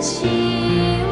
心。